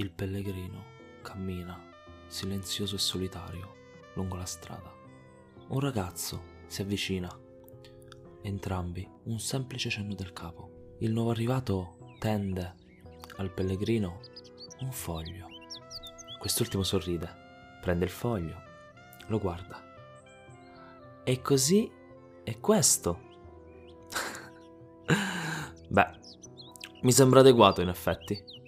Il pellegrino cammina, silenzioso e solitario, lungo la strada. Un ragazzo si avvicina. Entrambi un semplice cenno del capo. Il nuovo arrivato tende al pellegrino un foglio. Quest'ultimo sorride, prende il foglio, lo guarda. E così è questo. Beh, mi sembra adeguato in effetti.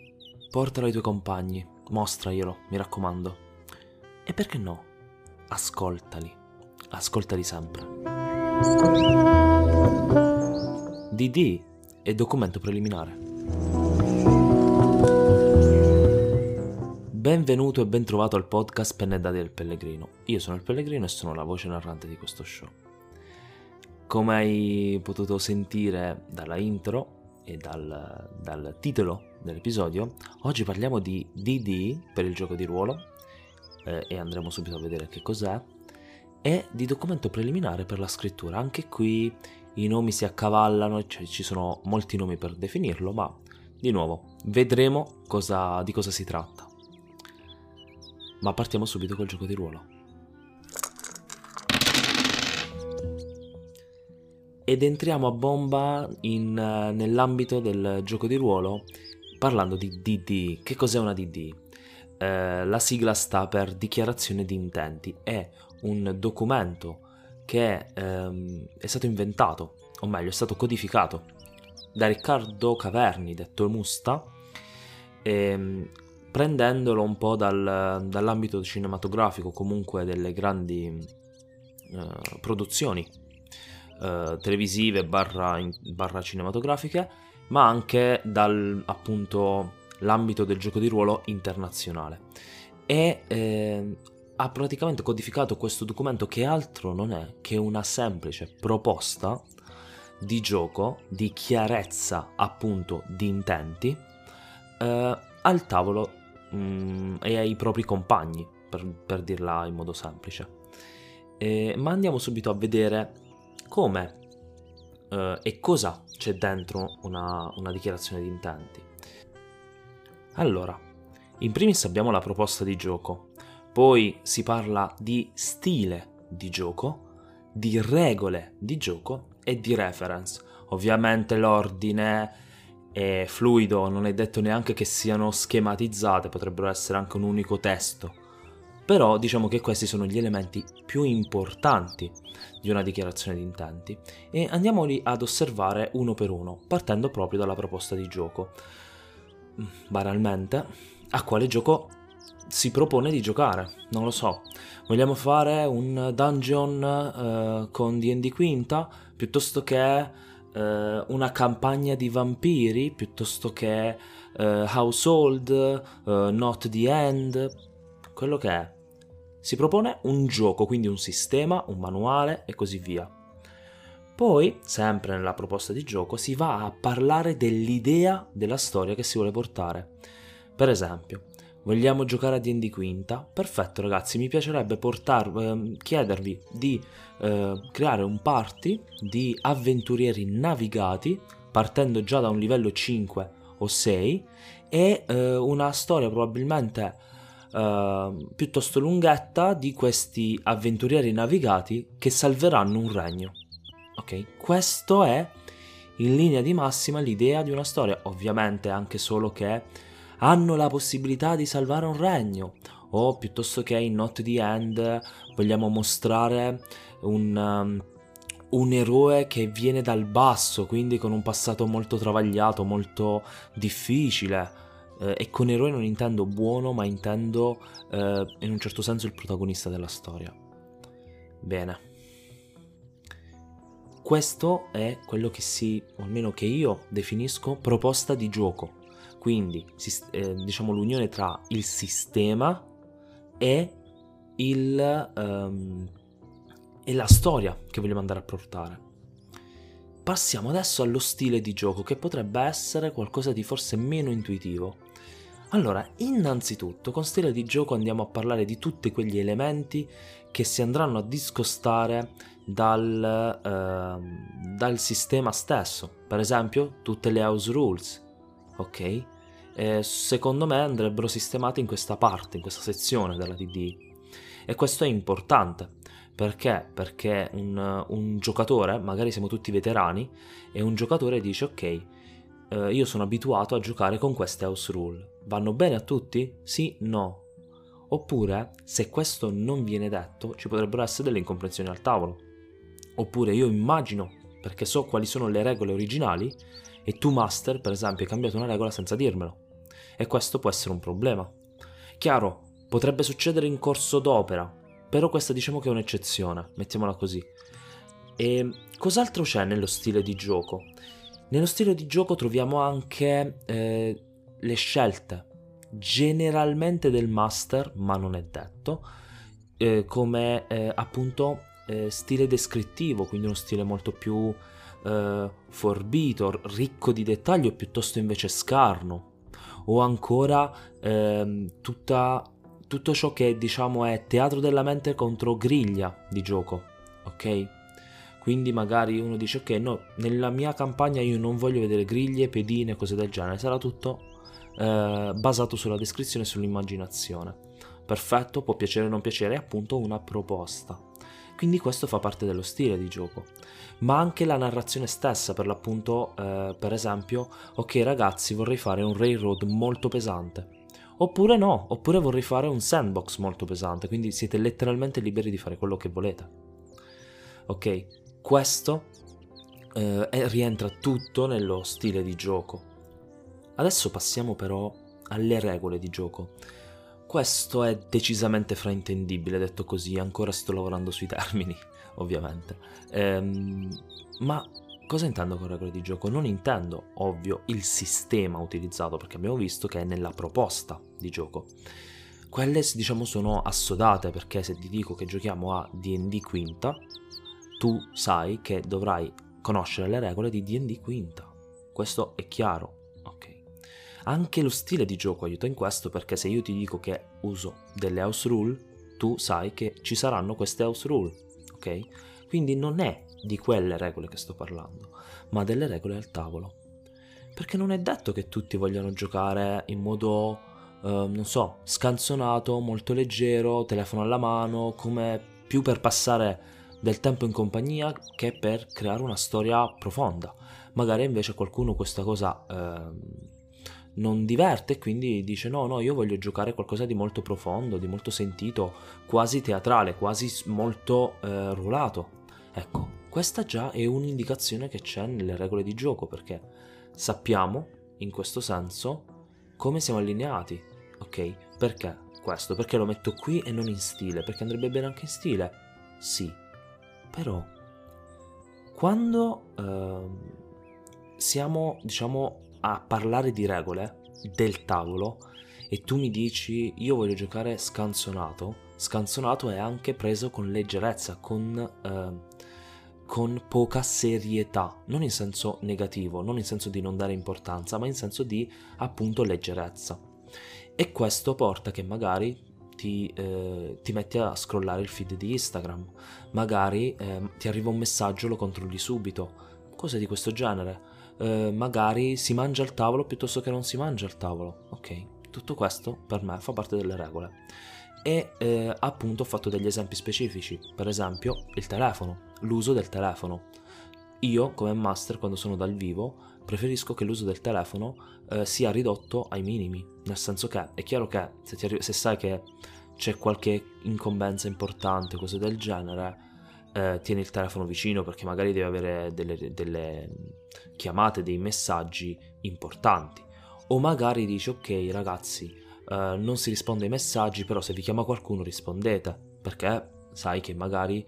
Portalo ai tuoi compagni, mostraglielo, mi raccomando. E perché no? Ascoltali, ascoltali sempre. DD è documento preliminare. Benvenuto e ben trovato al podcast Penne Dati del Pellegrino. Io sono il Pellegrino e sono la voce narrante di questo show. Come hai potuto sentire dalla intro e dal, dal titolo dell'episodio, oggi parliamo di DD per il gioco di ruolo eh, e andremo subito a vedere che cos'è e di documento preliminare per la scrittura. Anche qui i nomi si accavallano, cioè ci sono molti nomi per definirlo, ma di nuovo vedremo cosa, di cosa si tratta. Ma partiamo subito col gioco di ruolo. Ed entriamo a bomba in, uh, nell'ambito del gioco di ruolo parlando di DD. Che cos'è una DD? Eh, la sigla sta per dichiarazione di intenti. È un documento che ehm, è stato inventato, o meglio, è stato codificato da Riccardo Caverni, detto Musta, ehm, prendendolo un po' dal, dall'ambito cinematografico, comunque delle grandi eh, produzioni eh, televisive barra, barra cinematografiche ma anche dal appunto l'ambito del gioco di ruolo internazionale. E eh, ha praticamente codificato questo documento che altro non è che una semplice proposta di gioco, di chiarezza appunto di intenti eh, al tavolo mh, mm, e ai propri compagni, per, per dirla in modo semplice. Eh, ma andiamo subito a vedere come eh, e cosa c'è dentro una, una dichiarazione di intenti. Allora, in primis abbiamo la proposta di gioco, poi si parla di stile di gioco, di regole di gioco e di reference. Ovviamente l'ordine è fluido, non è detto neanche che siano schematizzate, potrebbero essere anche un unico testo però diciamo che questi sono gli elementi più importanti di una dichiarazione di intenti e andiamoli ad osservare uno per uno, partendo proprio dalla proposta di gioco. Mm, banalmente, a quale gioco si propone di giocare? Non lo so. Vogliamo fare un dungeon uh, con DD Quinta piuttosto che uh, una campagna di vampiri, piuttosto che uh, Household, Not the End, quello che è. Si propone un gioco, quindi un sistema, un manuale e così via. Poi, sempre nella proposta di gioco, si va a parlare dell'idea della storia che si vuole portare. Per esempio, vogliamo giocare a D&D quinta? Perfetto ragazzi, mi piacerebbe portar, eh, chiedervi di eh, creare un party di avventurieri navigati, partendo già da un livello 5 o 6, e eh, una storia probabilmente uh, piuttosto lunghetta di questi avventurieri navigati che salveranno un regno. Ok? Questo è in linea di massima l'idea di una storia, ovviamente anche solo che hanno la possibilità di salvare un regno o piuttosto che in Not the End vogliamo mostrare un, um, un eroe che viene dal basso, quindi con un passato molto travagliato, molto difficile eh, e con eroe non intendo buono, ma intendo eh, in un certo senso il protagonista della storia. Bene. Questo è quello che si, o almeno che io definisco proposta di gioco. Quindi, eh, diciamo, l'unione tra il sistema e, il, um, e la storia che vogliamo andare a portare. Passiamo adesso allo stile di gioco che potrebbe essere qualcosa di forse meno intuitivo. Allora, innanzitutto, con stile di gioco andiamo a parlare di tutti quegli elementi che si andranno a discostare dal, eh, dal sistema stesso. Per esempio, tutte le house rules, ok? eh, secondo me andrebbero sistemate in questa parte, in questa sezione della DD. E questo è importante. Perché? Perché un, un giocatore, magari siamo tutti veterani, e un giocatore dice ok, eh, io sono abituato a giocare con queste house rule. Vanno bene a tutti? Sì? No? Oppure, se questo non viene detto, ci potrebbero essere delle incomprensioni al tavolo. Oppure io immagino, perché so quali sono le regole originali, e tu master, per esempio, hai cambiato una regola senza dirmelo. E questo può essere un problema. Chiaro, potrebbe succedere in corso d'opera, però questa diciamo che è un'eccezione, mettiamola così. E cos'altro c'è nello stile di gioco? Nello stile di gioco troviamo anche eh, le scelte, generalmente del master, ma non è detto, eh, come eh, appunto eh, stile descrittivo, quindi uno stile molto più eh, forbito, ricco di dettagli o piuttosto invece scarno, o ancora ehm, tutta, tutto ciò che diciamo è teatro della mente contro griglia di gioco, ok? Quindi magari uno dice ok, no, nella mia campagna io non voglio vedere griglie, pedine, cose del genere, sarà tutto eh, basato sulla descrizione e sull'immaginazione. Perfetto, può piacere o non piacere, è appunto una proposta. Quindi questo fa parte dello stile di gioco. Ma anche la narrazione stessa, per l'appunto, eh, per esempio, ok ragazzi, vorrei fare un railroad molto pesante. Oppure no, oppure vorrei fare un sandbox molto pesante, quindi siete letteralmente liberi di fare quello che volete. Ok, questo eh, rientra tutto nello stile di gioco. Adesso passiamo però alle regole di gioco. Questo è decisamente fraintendibile, detto così, ancora sto lavorando sui termini, ovviamente. Ehm, ma cosa intendo con regole di gioco? Non intendo, ovvio, il sistema utilizzato, perché abbiamo visto che è nella proposta di gioco. Quelle, diciamo, sono assodate, perché se ti dico che giochiamo a D&D quinta, tu sai che dovrai conoscere le regole di D&D quinta. Questo è chiaro, anche lo stile di gioco aiuta in questo perché se io ti dico che uso delle house rule, tu sai che ci saranno queste house rule, ok? Quindi non è di quelle regole che sto parlando, ma delle regole al tavolo. Perché non è detto che tutti vogliano giocare in modo, eh, non so, scanzonato, molto leggero, telefono alla mano, come più per passare del tempo in compagnia che per creare una storia profonda. Magari invece qualcuno questa cosa eh, non diverte e quindi dice no, no, io voglio giocare qualcosa di molto profondo, di molto sentito, quasi teatrale, quasi molto eh, ruolato. Ecco, questa già è un'indicazione che c'è nelle regole di gioco perché sappiamo, in questo senso, come siamo allineati. Ok? Perché questo? Perché lo metto qui e non in stile? Perché andrebbe bene anche in stile? Sì. Però, quando eh, siamo, diciamo, a parlare di regole del tavolo e tu mi dici io voglio giocare scanzonato, scanzonato è anche preso con leggerezza, con, eh, con poca serietà, non in senso negativo, non in senso di non dare importanza, ma in senso di appunto leggerezza. E questo porta che magari ti, eh, ti, metti a scrollare il feed di Instagram, magari eh, ti arriva un messaggio, lo controlli subito, cose di questo genere eh, magari si mangia al tavolo piuttosto che non si mangia al tavolo. Ok, tutto questo per me fa parte delle regole. E eh, appunto ho fatto degli esempi specifici, per esempio il telefono, l'uso del telefono. Io come master quando sono dal vivo preferisco che l'uso del telefono eh, sia ridotto ai minimi, nel senso che è chiaro che se, arri- se sai che c'è qualche incombenza importante, cose del genere, eh, tieni il telefono vicino perché magari devi avere delle, delle chiamate, dei messaggi importanti. O magari dici ok ragazzi, eh, non si risponde ai messaggi, però se vi chiama qualcuno rispondete, perché sai che magari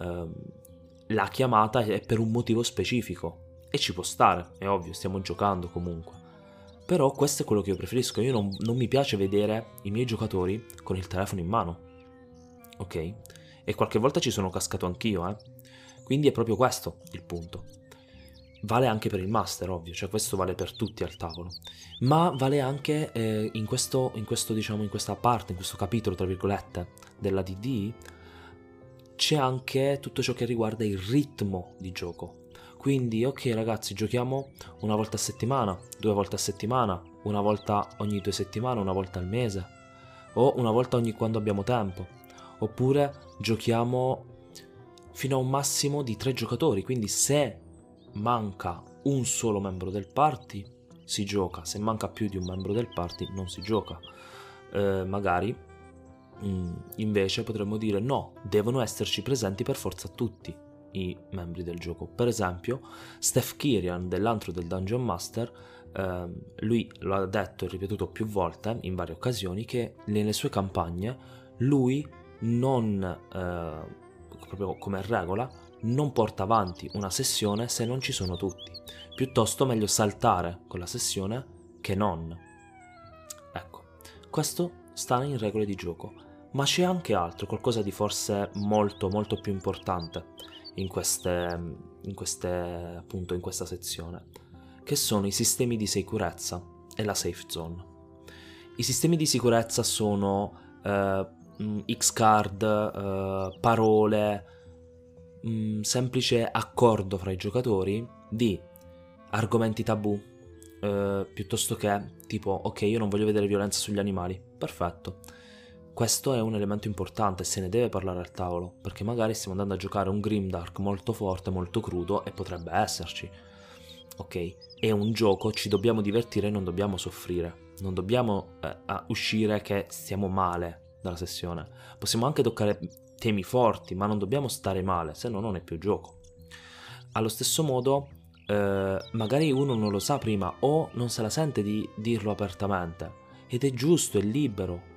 eh, la chiamata è per un motivo specifico. E ci può stare, è ovvio, stiamo giocando comunque. Però questo è quello che io preferisco, io non, non mi piace vedere i miei giocatori con il telefono in mano. Ok? E qualche volta ci sono cascato anch'io, eh. Quindi è proprio questo il punto. Vale anche per il master, ovvio, cioè questo vale per tutti al tavolo. Ma vale anche eh, in, questo, in, questo, diciamo, in questa parte, in questo capitolo, tra virgolette, della DD, c'è anche tutto ciò che riguarda il ritmo di gioco. Quindi, ok ragazzi, giochiamo una volta a settimana, due volte a settimana, una volta ogni due settimane, una volta al mese, o una volta ogni quando abbiamo tempo. Oppure giochiamo fino a un massimo di tre giocatori, quindi se manca un solo membro del party si gioca, se manca più di un membro del party non si gioca. Eh, magari mh, mm, invece potremmo dire no, devono esserci presenti per forza tutti i membri del gioco. Per esempio, Steph Kirian dell'antro del Dungeon Master, eh, lui lo ha detto e ripetuto più volte in varie occasioni che nelle sue campagne lui non, eh, proprio come regola, non porta avanti una sessione se non ci sono tutti. Piuttosto meglio saltare con la sessione che non. Ecco, questo sta in regole di gioco, ma c'è anche altro, qualcosa di forse molto molto più importante in queste, in queste appunto in questa sezione, che sono i sistemi di sicurezza e la safe zone. I sistemi di sicurezza sono eh, X-card, eh, parole, mh, semplice accordo fra i giocatori di argomenti tabù, eh, piuttosto che tipo, ok, io non voglio vedere violenza sugli animali, perfetto. Questo è un elemento importante, se ne deve parlare al tavolo, perché magari stiamo andando a giocare un Grimdark molto forte, molto crudo, e potrebbe esserci. Ok? È un gioco, ci dobbiamo divertire e non dobbiamo soffrire. Non dobbiamo eh, uscire che stiamo male dalla sessione. Possiamo anche toccare temi forti, ma non dobbiamo stare male, se no non è più gioco. Allo stesso modo, eh, magari uno non lo sa prima o non se la sente di dirlo apertamente, ed è giusto, è libero.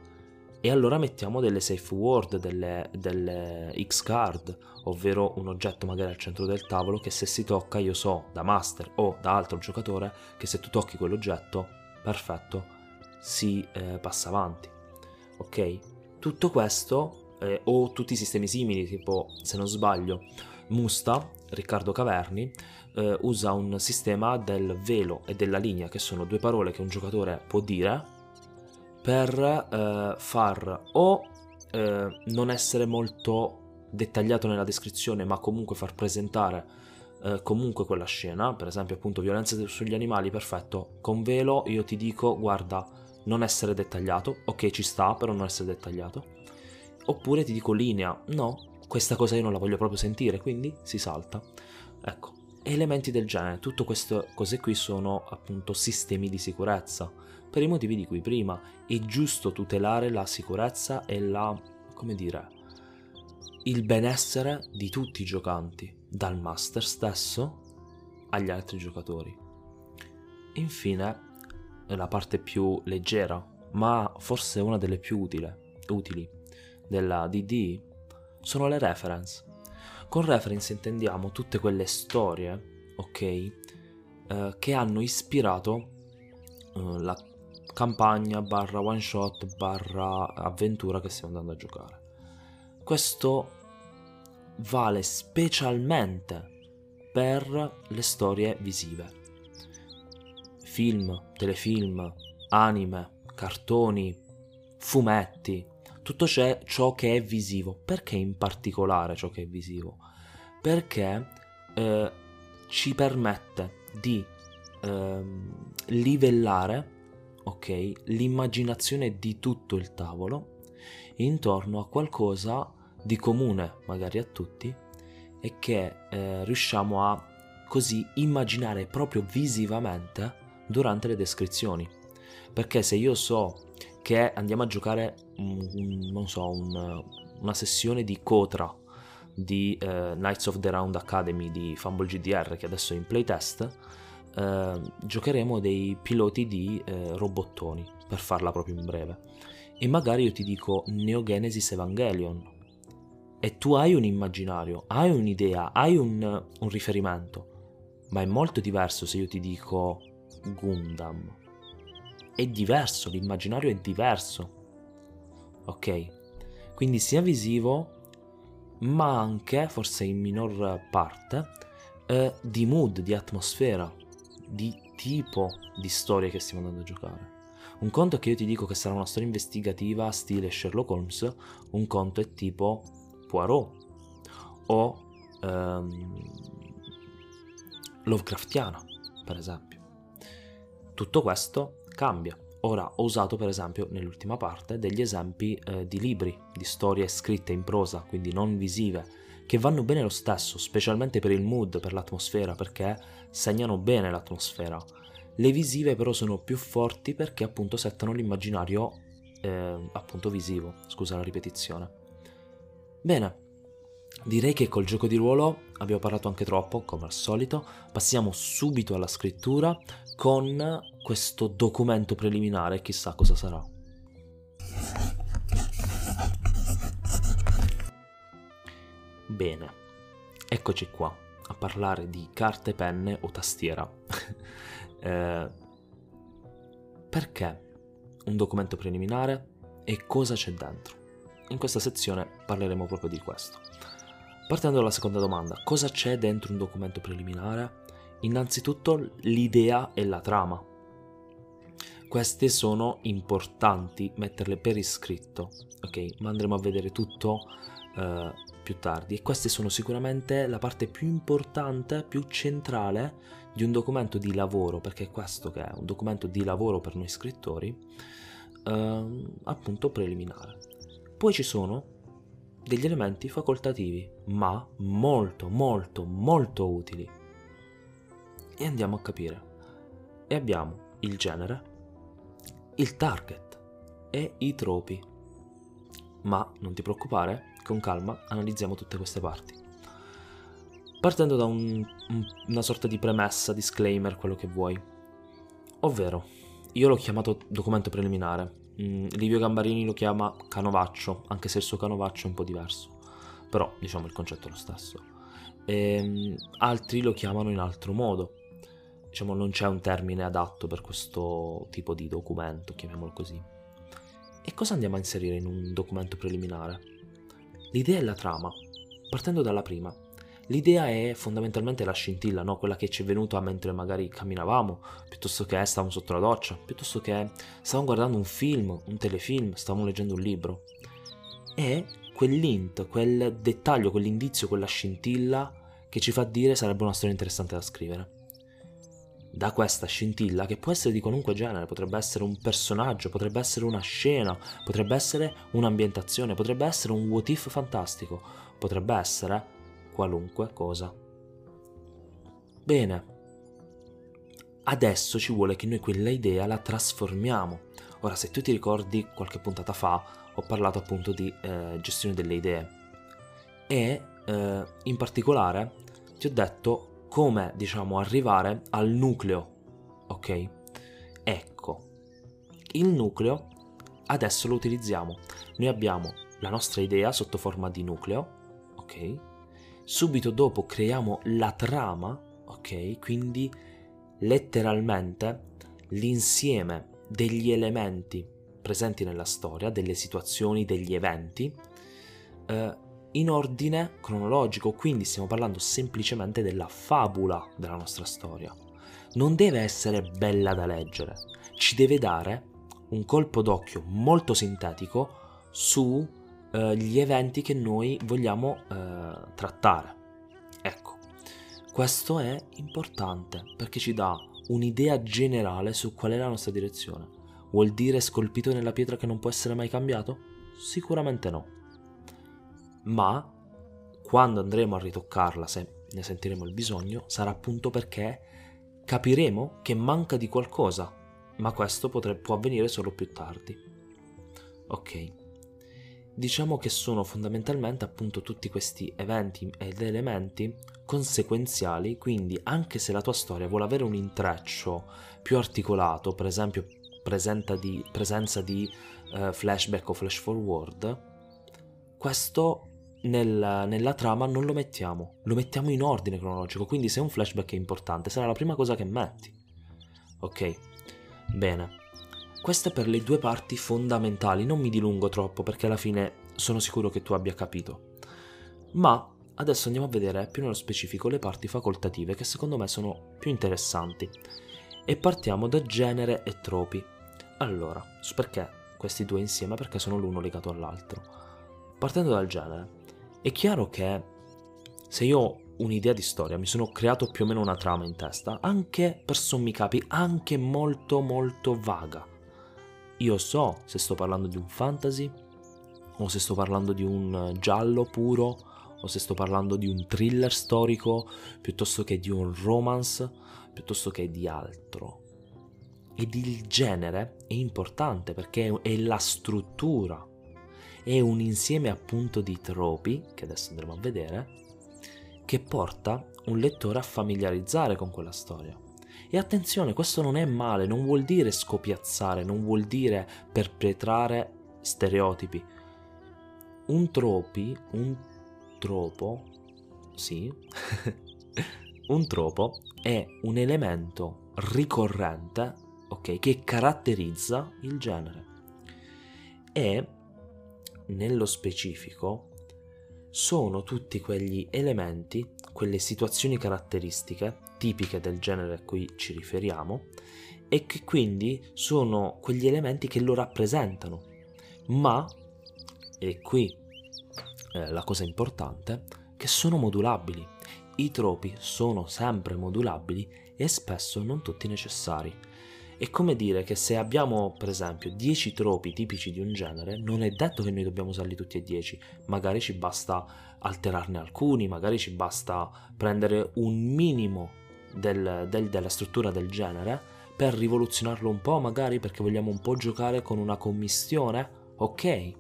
E allora mettiamo delle safe word, delle, delle X card, ovvero un oggetto magari al centro del tavolo che se si tocca io so da master o da altro giocatore che se tu tocchi quell'oggetto, perfetto, si eh, passa avanti. Ok? Tutto questo eh, o tutti i sistemi simili, tipo se non sbaglio, Musta, Riccardo Caverni, eh, usa un sistema del velo e della linea, che sono due parole che un giocatore può dire per eh, far o eh, non essere molto dettagliato nella descrizione, ma comunque far presentare eh, comunque quella scena, per esempio appunto violenza sugli animali, perfetto, con velo io ti dico guarda non essere dettagliato, ok ci sta però non essere dettagliato, Oppure ti dico linea, no, questa cosa io non la voglio proprio sentire, quindi si salta. Ecco, elementi del genere, tutte queste cose qui sono appunto sistemi di sicurezza. Per i motivi di cui prima è giusto tutelare la sicurezza e la, come dire, il benessere di tutti i giocanti, dal master stesso agli altri giocatori. Infine, la parte più leggera, ma forse una delle più utile, utili, della DD sono le reference. Con reference intendiamo tutte quelle storie, ok, eh, che hanno ispirato eh, la campagna barra one shot barra avventura che stiamo andando a giocare. Questo vale specialmente per le storie visive. Film, telefilm, anime, cartoni, fumetti, tutto ciò che è visivo. Perché in particolare ciò che è visivo? Perché eh, ci permette di eh, livellare okay, l'immaginazione di tutto il tavolo intorno a qualcosa di comune magari a tutti e che eh, riusciamo a così immaginare proprio visivamente durante le descrizioni. Perché se io so che andiamo a giocare, un, non so, un, una sessione di Cotra di eh, Knights of the Round Academy di Fumble GDR che adesso è in playtest, eh, giocheremo dei piloti di eh, robottoni, per farla proprio in breve. E magari io ti dico Neogenesis Evangelion. E tu hai un immaginario, hai un'idea, hai un, un riferimento. Ma è molto diverso se io ti dico Gundam è diverso, l'immaginario è diverso. Ok? Quindi sia visivo, ma anche, forse in minor parte, eh, di mood, di atmosfera, di tipo di storia che stiamo andando a giocare. Un conto è che io ti dico che sarà una storia investigativa stile Sherlock Holmes, un conto è tipo Poirot o ehm, Lovecraftiana, per esempio. Tutto questo cambia. Ora ho usato per esempio nell'ultima parte degli esempi eh, di libri, di storie scritte in prosa, quindi non visive, che vanno bene lo stesso, specialmente per il mood, per l'atmosfera, perché segnano bene l'atmosfera. Le visive però sono più forti perché appunto settano l'immaginario eh, appunto visivo, scusa la ripetizione. Bene, direi che col gioco di ruolo abbiamo parlato anche troppo, come al solito, passiamo subito alla scrittura con questo documento preliminare, chissà cosa sarà. Bene, eccoci qua a parlare di carte, penne o tastiera. eh, perché un documento preliminare e cosa c'è dentro? In questa sezione parleremo proprio di questo. Partendo dalla seconda domanda, cosa c'è dentro un documento preliminare? Innanzitutto l'idea e la trama. Queste sono importanti metterle per iscritto, ok? Ma andremo a vedere tutto eh, più tardi e queste sono sicuramente la parte più importante, più centrale di un documento di lavoro, perché questo che è un documento di lavoro per noi scrittori, eh, appunto preliminare. Poi ci sono degli elementi facoltativi, ma molto, molto, molto utili e andiamo a capire. E abbiamo il genere, il target e i tropi. Ma non ti preoccupare, con calma analizziamo tutte queste parti. Partendo da un, un, una sorta di premessa, disclaimer, quello che vuoi. Ovvero, io l'ho chiamato documento preliminare, mm, Livio Gambarini lo chiama canovaccio, anche se il suo canovaccio è un po' diverso. Però, diciamo, il concetto è lo stesso. E, ehm, altri lo chiamano in altro modo diciamo non c'è un termine adatto per questo tipo di documento, chiamiamolo così. E cosa andiamo a inserire in un documento preliminare? L'idea è la trama, partendo dalla prima. L'idea è fondamentalmente la scintilla, no? quella che ci è venuta mentre magari camminavamo, piuttosto che stavamo sotto la doccia, piuttosto che stavamo guardando un film, un telefilm, stavamo leggendo un libro. È quell'int, quel dettaglio, quell'indizio, quella scintilla che ci fa dire sarebbe una storia interessante da scrivere da questa scintilla che può essere di qualunque genere, potrebbe essere un personaggio, potrebbe essere una scena, potrebbe essere un'ambientazione, potrebbe essere un what if fantastico, potrebbe essere qualunque cosa. Bene, adesso ci vuole che noi quella idea la trasformiamo. Ora, se tu ti ricordi qualche puntata fa, ho parlato appunto di eh, gestione delle idee e eh, in particolare ti ho detto come diciamo arrivare al nucleo, ok? Ecco, il nucleo adesso lo utilizziamo. Noi abbiamo la nostra idea sotto forma di nucleo, ok? Subito dopo creiamo la trama, ok? Quindi letteralmente l'insieme degli elementi presenti nella storia, delle situazioni, degli eventi, eh, in ordine cronologico, quindi stiamo parlando semplicemente della fabula della nostra storia. Non deve essere bella da leggere, ci deve dare un colpo d'occhio molto sintetico sugli eh, eventi che noi vogliamo eh, trattare. Ecco, questo è importante perché ci dà un'idea generale su qual è la nostra direzione. Vuol dire scolpito nella pietra che non può essere mai cambiato? Sicuramente no ma quando andremo a ritoccarla, se ne sentiremo il bisogno, sarà appunto perché capiremo che manca di qualcosa, ma questo potrebbe, può avvenire solo più tardi. Ok, diciamo che sono fondamentalmente appunto tutti questi eventi ed elementi conseguenziali, quindi anche se la tua storia vuole avere un intreccio più articolato, per esempio di, presenza di uh, flashback o flash forward, questo nella, nella trama non lo mettiamo, lo mettiamo in ordine cronologico, quindi se un flashback è importante sarà la prima cosa che metti. Ok, bene. Queste per le due parti fondamentali, non mi dilungo troppo perché alla fine sono sicuro che tu abbia capito. Ma adesso andiamo a vedere più nello specifico le parti facoltative che secondo me sono più interessanti. E partiamo da genere e tropi. Allora, perché questi due insieme? Perché sono l'uno legato all'altro. Partendo dal genere, è chiaro che se io un'idea di storia, mi sono creato più o meno una trama in testa, anche per sommi capi, anche molto molto vaga. Io so se sto parlando di un fantasy, o se sto parlando di un giallo puro, o se sto parlando di un thriller storico, piuttosto che di un romance, piuttosto che di altro. Ed il genere è importante perché è la struttura, è un insieme appunto di tropi, che adesso andremo a vedere, che porta un lettore a familiarizzare con quella storia. E attenzione, questo non è male, non vuol dire scopiazzare, non vuol dire perpetrare stereotipi. Un tropi, un tropo, sì, un tropo è un elemento ricorrente ok, che caratterizza il genere. E nello specifico sono tutti quegli elementi, quelle situazioni caratteristiche tipiche del genere a cui ci riferiamo e che quindi sono quegli elementi che lo rappresentano. Ma, e qui eh, la cosa importante, che sono modulabili. I tropi sono sempre modulabili e spesso non tutti necessari. È come dire che se abbiamo, per esempio, 10 tropi tipici di un genere, non è detto che noi dobbiamo usarli tutti e 10, magari ci basta alterarne alcuni, magari ci basta prendere un minimo del, del, della struttura del genere per rivoluzionarlo un po', magari perché vogliamo un po' giocare con una commistione. Ok,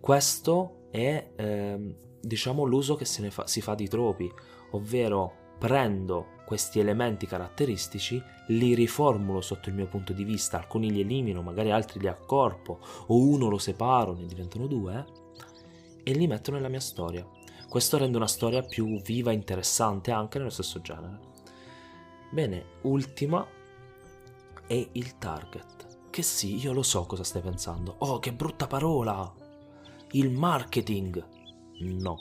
questo è eh, diciamo l'uso che fa, si fa di tropi, ovvero prendo questi elementi caratteristici, li riformulo sotto il mio punto di vista, alcuni li elimino, magari altri li accorpo, o uno lo separo, ne diventano due, e li metto nella mia storia. Questo rende una storia più viva e interessante anche nello stesso genere. Bene, ultima è il target. Che sì, io lo so cosa stai pensando. Oh, che brutta parola! Il marketing! No,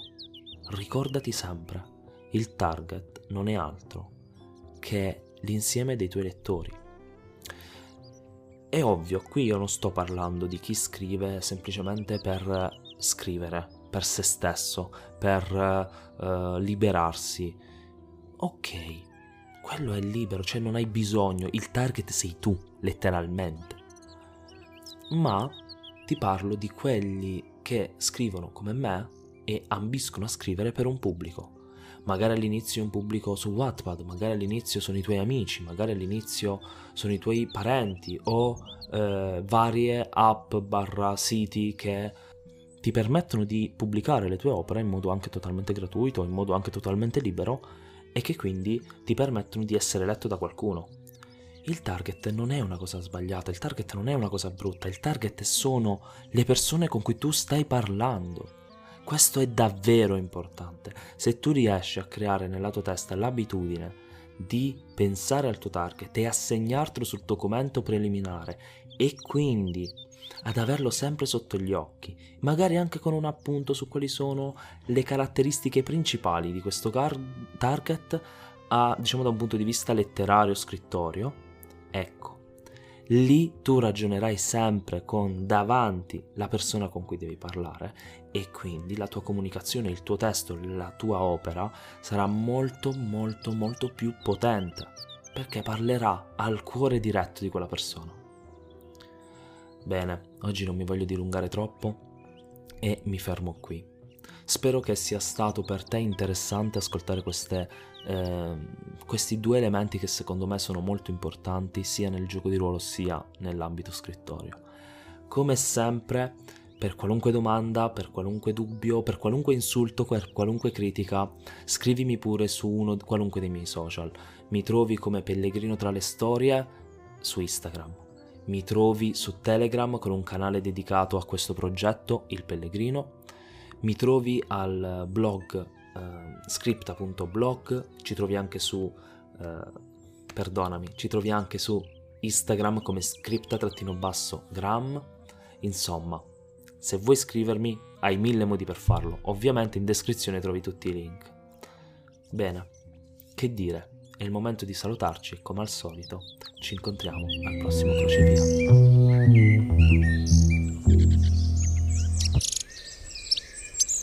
ricordati sempre, il target non è altro che l'insieme dei tuoi lettori. È ovvio, qui io non sto parlando di chi scrive semplicemente per scrivere, per se stesso, per uh, liberarsi. Ok, quello è libero, cioè non hai bisogno, il target sei tu, letteralmente. Ma ti parlo di quelli che scrivono come me e ambiscono a scrivere per un pubblico magari all'inizio è un pubblico su Wattpad, magari all'inizio sono i tuoi amici, magari all'inizio sono i tuoi parenti o eh, varie app barra siti che ti permettono di pubblicare le tue opere in modo anche totalmente gratuito, in modo anche totalmente libero e che quindi ti permettono di essere letto da qualcuno. Il target non è una cosa sbagliata, il target non è una cosa brutta, il target sono le persone con cui tu stai parlando. Questo è davvero importante. Se tu riesci a creare nella tua testa l'abitudine di pensare al tuo target e assegnartelo sul documento preliminare e quindi ad averlo sempre sotto gli occhi, magari anche con un appunto su quali sono le caratteristiche principali di questo car- target a, diciamo da un punto di vista letterario scrittorio, ecco, lì tu ragionerai sempre con davanti la persona con cui devi parlare e quindi la tua comunicazione, il tuo testo, la tua opera sarà molto molto molto più potente perché parlerà al cuore diretto di quella persona. Bene, oggi non mi voglio dilungare troppo e mi fermo qui. Spero che sia stato per te interessante ascoltare queste eh, questi due elementi che secondo me sono molto importanti sia nel gioco di ruolo sia nell'ambito scrittorio. Come sempre, per qualunque domanda, per qualunque dubbio, per qualunque insulto, per qualunque critica, scrivimi pure su uno qualunque dei miei social. Mi trovi come Pellegrino tra le storie su Instagram. Mi trovi su Telegram con un canale dedicato a questo progetto, Il Pellegrino. Mi trovi al blog scripta.blog, ci trovi anche su, uh, perdonami, ci trovi anche su Instagram come scripta-gram, insomma, se vuoi scrivermi hai mille modi per farlo, ovviamente in descrizione trovi tutti i link. Bene, che dire, è il momento di salutarci, come al solito, ci incontriamo al prossimo crocevia.